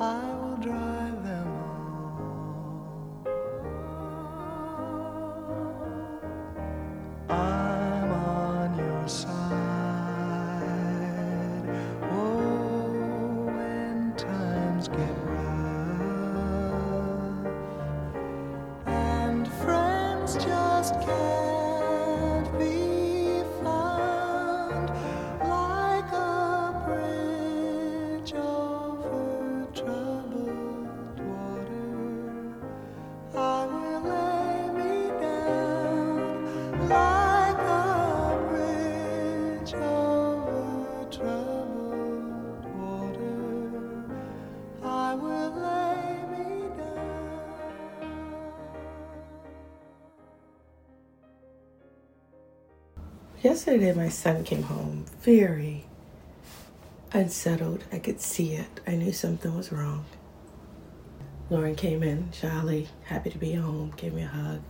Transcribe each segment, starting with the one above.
I Yesterday, my son came home very unsettled. I could see it. I knew something was wrong. Lauren came in, shyly, happy to be home, gave me a hug.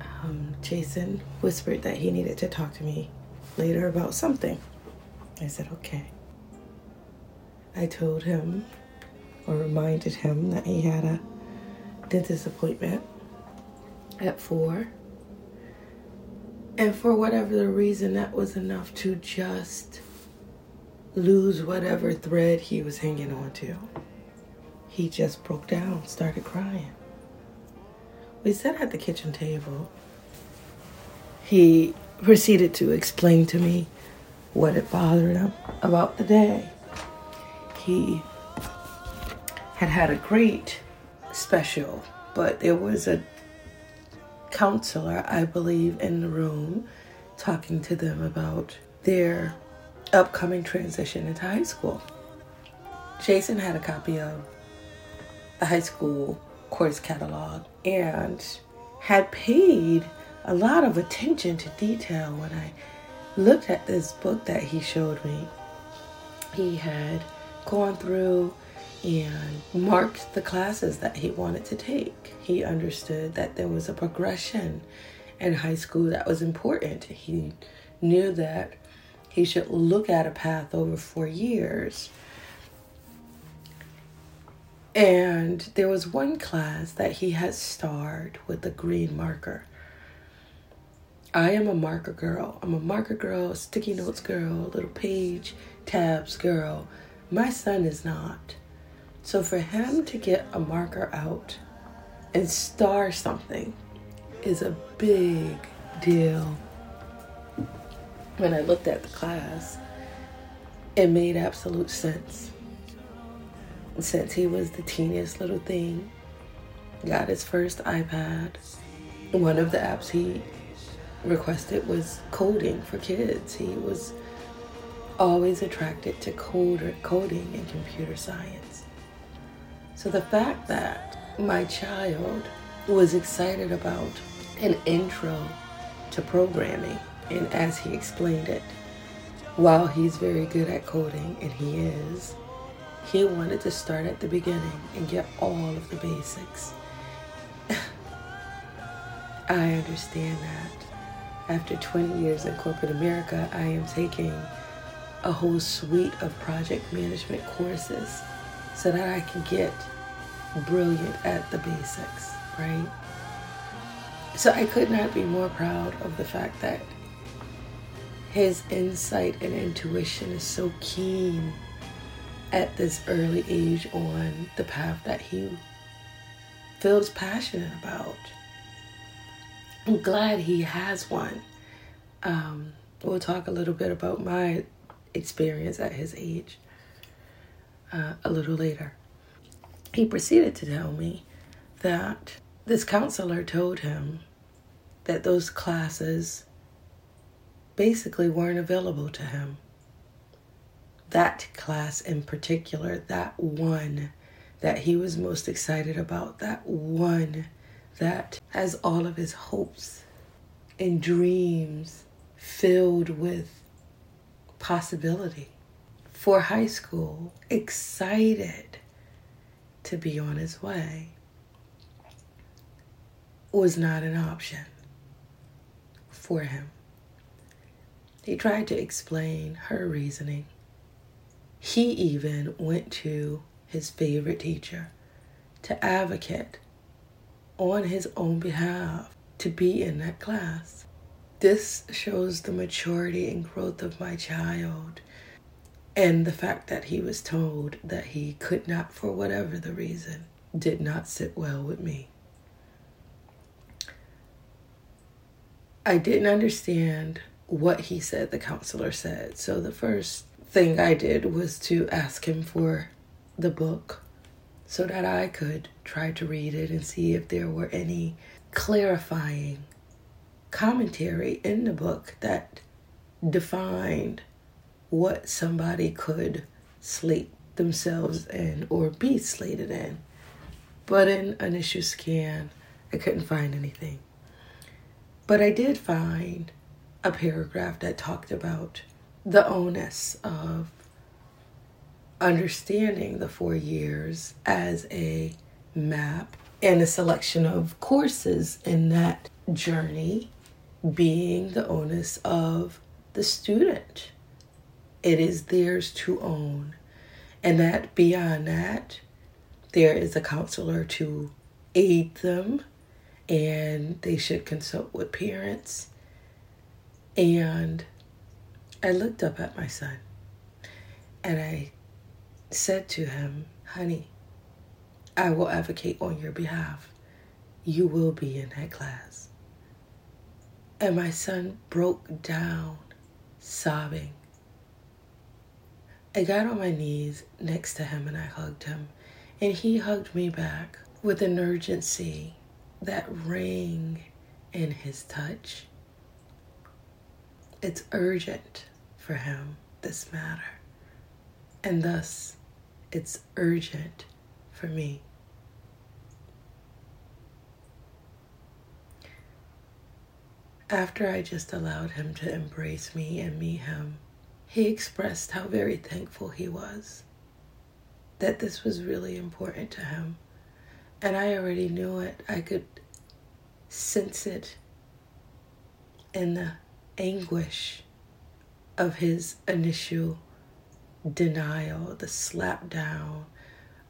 Um, Jason whispered that he needed to talk to me later about something. I said, okay. I told him or reminded him that he had a dentist appointment at four. And for whatever the reason, that was enough to just lose whatever thread he was hanging on to. He just broke down, started crying. We sat at the kitchen table. He proceeded to explain to me what had bothered him about the day. He had had a great special, but there was a counselor, I believe, in the room talking to them about their upcoming transition into high school. Jason had a copy of the high school course catalog and had paid a lot of attention to detail when I looked at this book that he showed me. He had gone through and marked the classes that he wanted to take. He understood that there was a progression in high school that was important. He knew that he should look at a path over four years. And there was one class that he had starred with a green marker. I am a marker girl. I'm a marker girl, sticky notes girl, little page tabs girl. My son is not. So for him to get a marker out and star something is a big deal. When I looked at the class, it made absolute sense. Since he was the teeniest little thing, got his first iPad, one of the apps he requested was coding for kids. He was always attracted to coder, coding and computer science. So the fact that my child was excited about an intro to programming, and as he explained it, while he's very good at coding, and he is, he wanted to start at the beginning and get all of the basics. I understand that. After 20 years in corporate America, I am taking a whole suite of project management courses so that I can get brilliant at the basics, right? So I could not be more proud of the fact that his insight and intuition is so keen at this early age on the path that he feels passionate about. I'm glad he has one. Um, we'll talk a little bit about my experience at his age uh, a little later. He proceeded to tell me that this counselor told him that those classes basically weren't available to him. That class in particular, that one that he was most excited about, that one that has all of his hopes and dreams filled with possibility. For high school, excited to be on his way was not an option for him. He tried to explain her reasoning. He even went to his favorite teacher to advocate on his own behalf to be in that class. This shows the maturity and growth of my child and the fact that he was told that he could not, for whatever the reason, did not sit well with me. I didn't understand what he said, the counselor said. So the first thing I did was to ask him for the book so that I could try to read it and see if there were any clarifying commentary in the book that defined what somebody could slate themselves in or be slated in. But in initial scan, I couldn't find anything. But I did find a paragraph that talked about the onus of understanding the four years as a map and a selection of courses in that journey being the onus of the student. It is theirs to own. And that beyond that, there is a counselor to aid them, and they should consult with parents. And I looked up at my son and I said to him, Honey, I will advocate on your behalf. You will be in that class. And my son broke down, sobbing. I got on my knees next to him and I hugged him, and he hugged me back with an urgency that rang in his touch. It's urgent for him, this matter, and thus it's urgent for me. After I just allowed him to embrace me and me him, he expressed how very thankful he was that this was really important to him. And I already knew it. I could sense it in the anguish of his initial denial, the slap down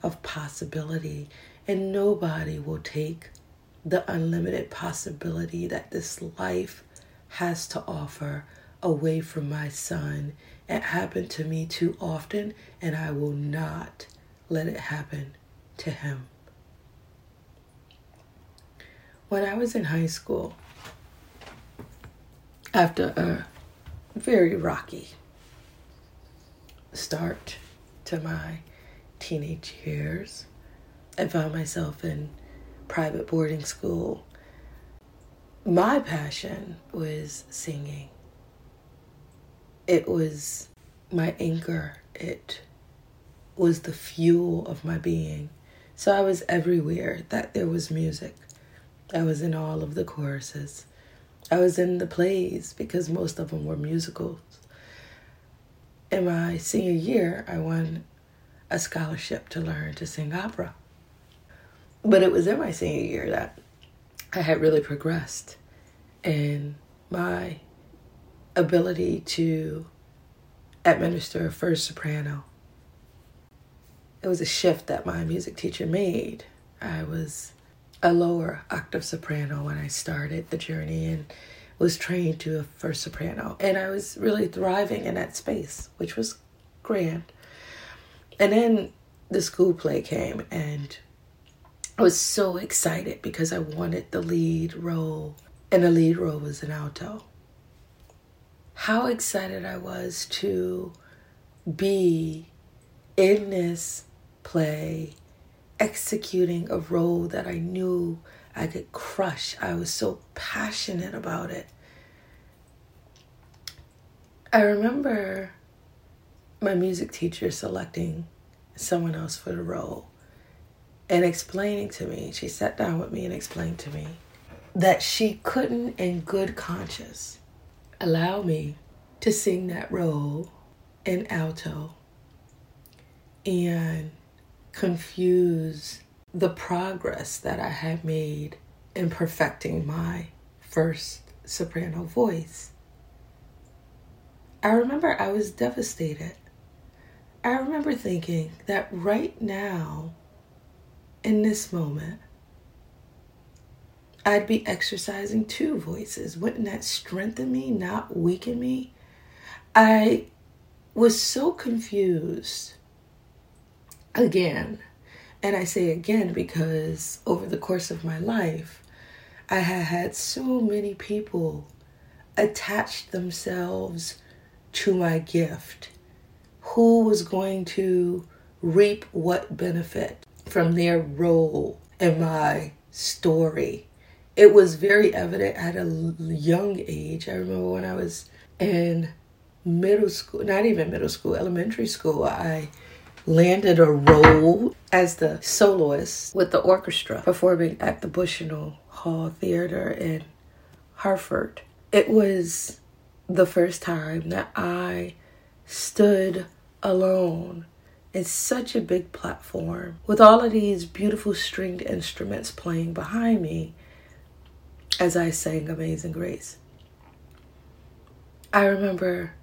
of possibility. And nobody will take the unlimited possibility that this life has to offer away from my son. It happened to me too often, and I will not let it happen to him. When I was in high school, after a very rocky start to my teenage years, I found myself in private boarding school, my passion was singing. It was my anchor. It was the fuel of my being. So I was everywhere that there was music. I was in all of the choruses. I was in the plays because most of them were musicals. In my senior year, I won a scholarship to learn to sing opera. But it was in my senior year that I had really progressed in my ability to administer a first soprano. It was a shift that my music teacher made. I was a lower octave soprano when I started the journey and was trained to a first soprano. And I was really thriving in that space, which was grand. And then the school play came and I was so excited because I wanted the lead role, and the lead role was an alto. How excited I was to be in this play, executing a role that I knew I could crush. I was so passionate about it. I remember my music teacher selecting someone else for the role and explaining to me, she sat down with me and explained to me that she couldn't, in good conscience, allow me to sing that role in alto and confuse the progress that I had made in perfecting my first soprano voice. I remember I was devastated. I remember thinking that right now, in this moment, I'd be exercising two voices. Wouldn't that strengthen me, not weaken me? I was so confused again. And I say again because over the course of my life, I had had so many people attached themselves to my gift? Who was going to reap what benefit from their role in my story? It was very evident at a young age. I remember when I was in middle school, not even middle school, elementary school, I landed a role as the soloist with the orchestra performing at the Bushnell Hall Theater in Hartford. It was the first time that I stood alone in such a big platform with all of these beautiful stringed instruments playing behind me as I sang Amazing Grace. I remember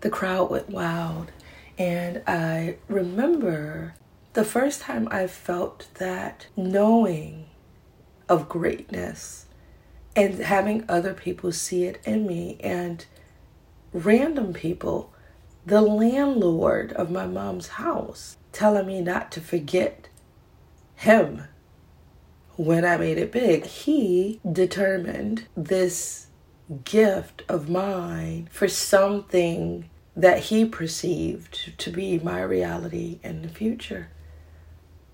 the crowd went wild, and I remember the first time I felt that knowing of greatness and having other people see it in me, and random people, the landlord of my mom's house, telling me not to forget him when I made it big. He determined this gift of mine for something that he perceived to be my reality in the future.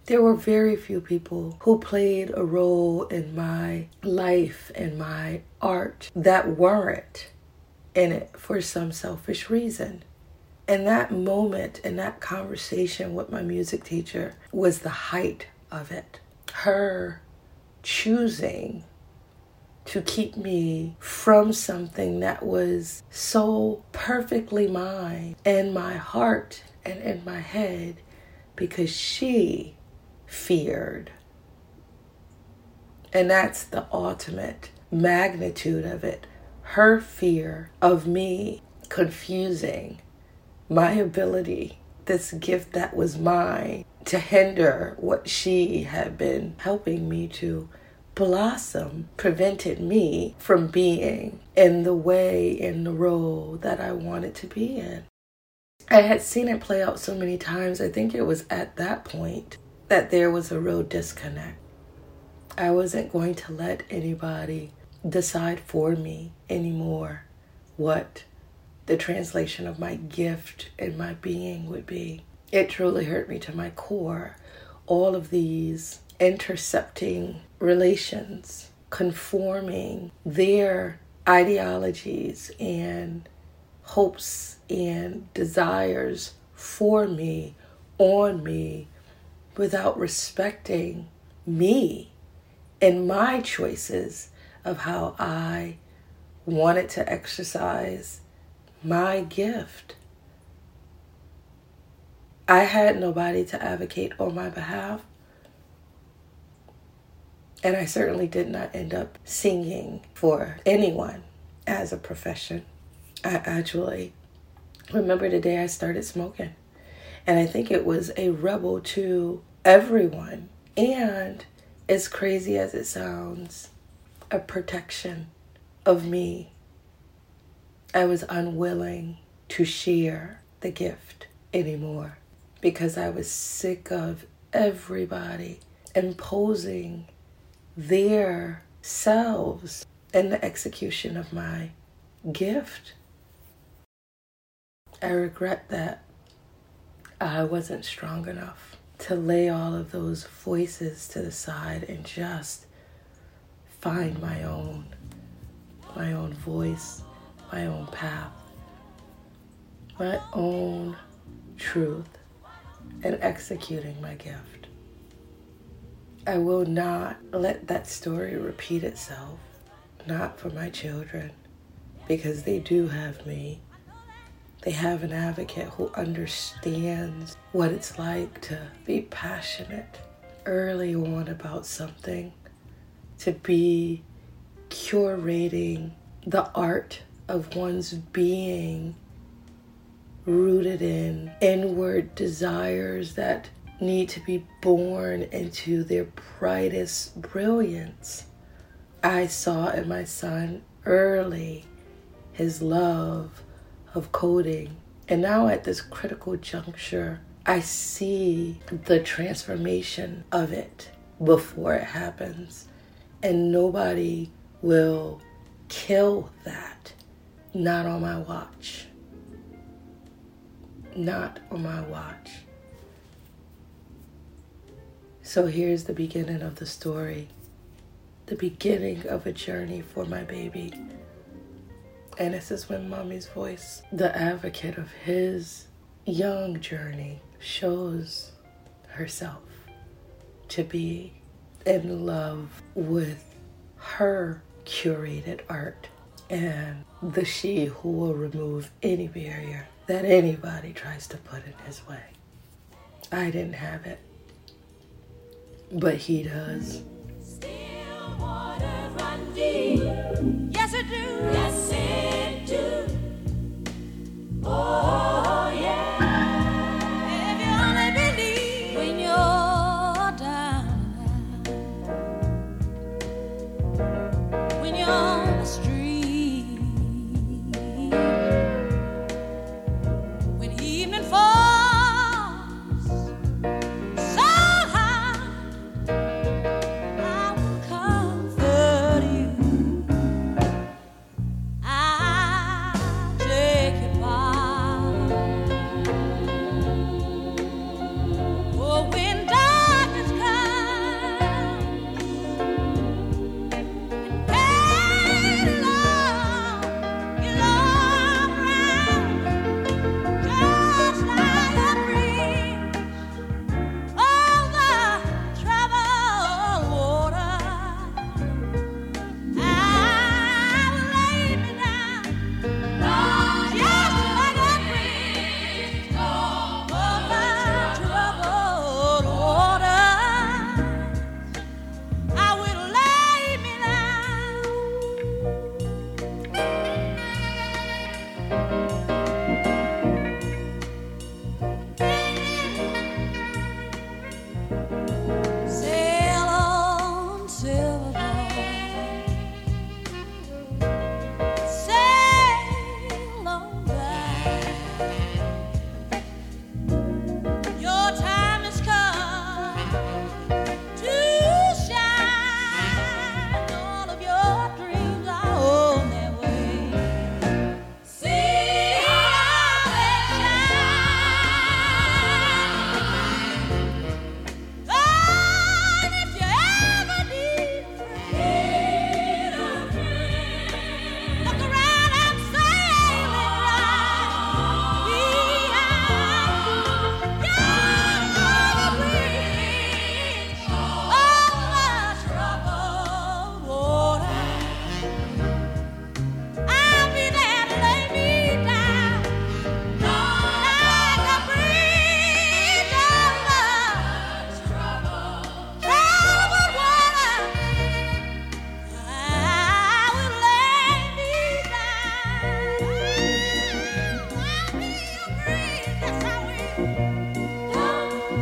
There were very few people who played a role in my life and my art that weren't in it for some selfish reason. And that moment and that conversation with my music teacher was the height of it. Her choosing to keep me from something that was so perfectly mine in my heart and in my head because she feared. And that's the ultimate magnitude of it. Her fear of me confusing my ability, this gift that was mine, to hinder what she had been helping me to blossom prevented me from being in the way, in the role that I wanted to be in. I had seen it play out so many times. I think it was at that point that there was a real disconnect. I wasn't going to let anybody decide for me anymore what the translation of my gift and my being would be. It truly hurt me to my core. All of these intercepting relations, conforming their ideologies and hopes and desires for me, on me, without respecting me and my choices of how I wanted to exercise my gift. I had nobody to advocate on my behalf. And I certainly did not end up singing for anyone as a profession. I actually remember the day I started smoking. And I think it was a rebel to everyone. And as crazy as it sounds, a protection of me. I was unwilling to share the gift anymore because I was sick of everybody imposing their selves in the execution of my gift. I regret that I wasn't strong enough to lay all of those voices to the side and just find my own my own voice, my own path, my own truth, and executing my gift. I will not let that story repeat itself, not for my children, because they do have me. They have an advocate who understands what it's like to be passionate early on about something, to be curating the art of one's being rooted in inward desires that need to be born into their brightest brilliance. I saw in my son early his love of coding. And now at this critical juncture, I see the transformation of it before it happens. And nobody will kill that. Not on my watch. Not on my watch. So here's the beginning of the story, the beginning of a journey for my baby. And this is when mommy's voice, the advocate of his young journey, shows herself to be in love with her curated art and the she who will remove any barrier that anybody tries to put in his way. I didn't have it, but he does. Yes, it do. Yes, it do. Oh.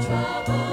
Baba.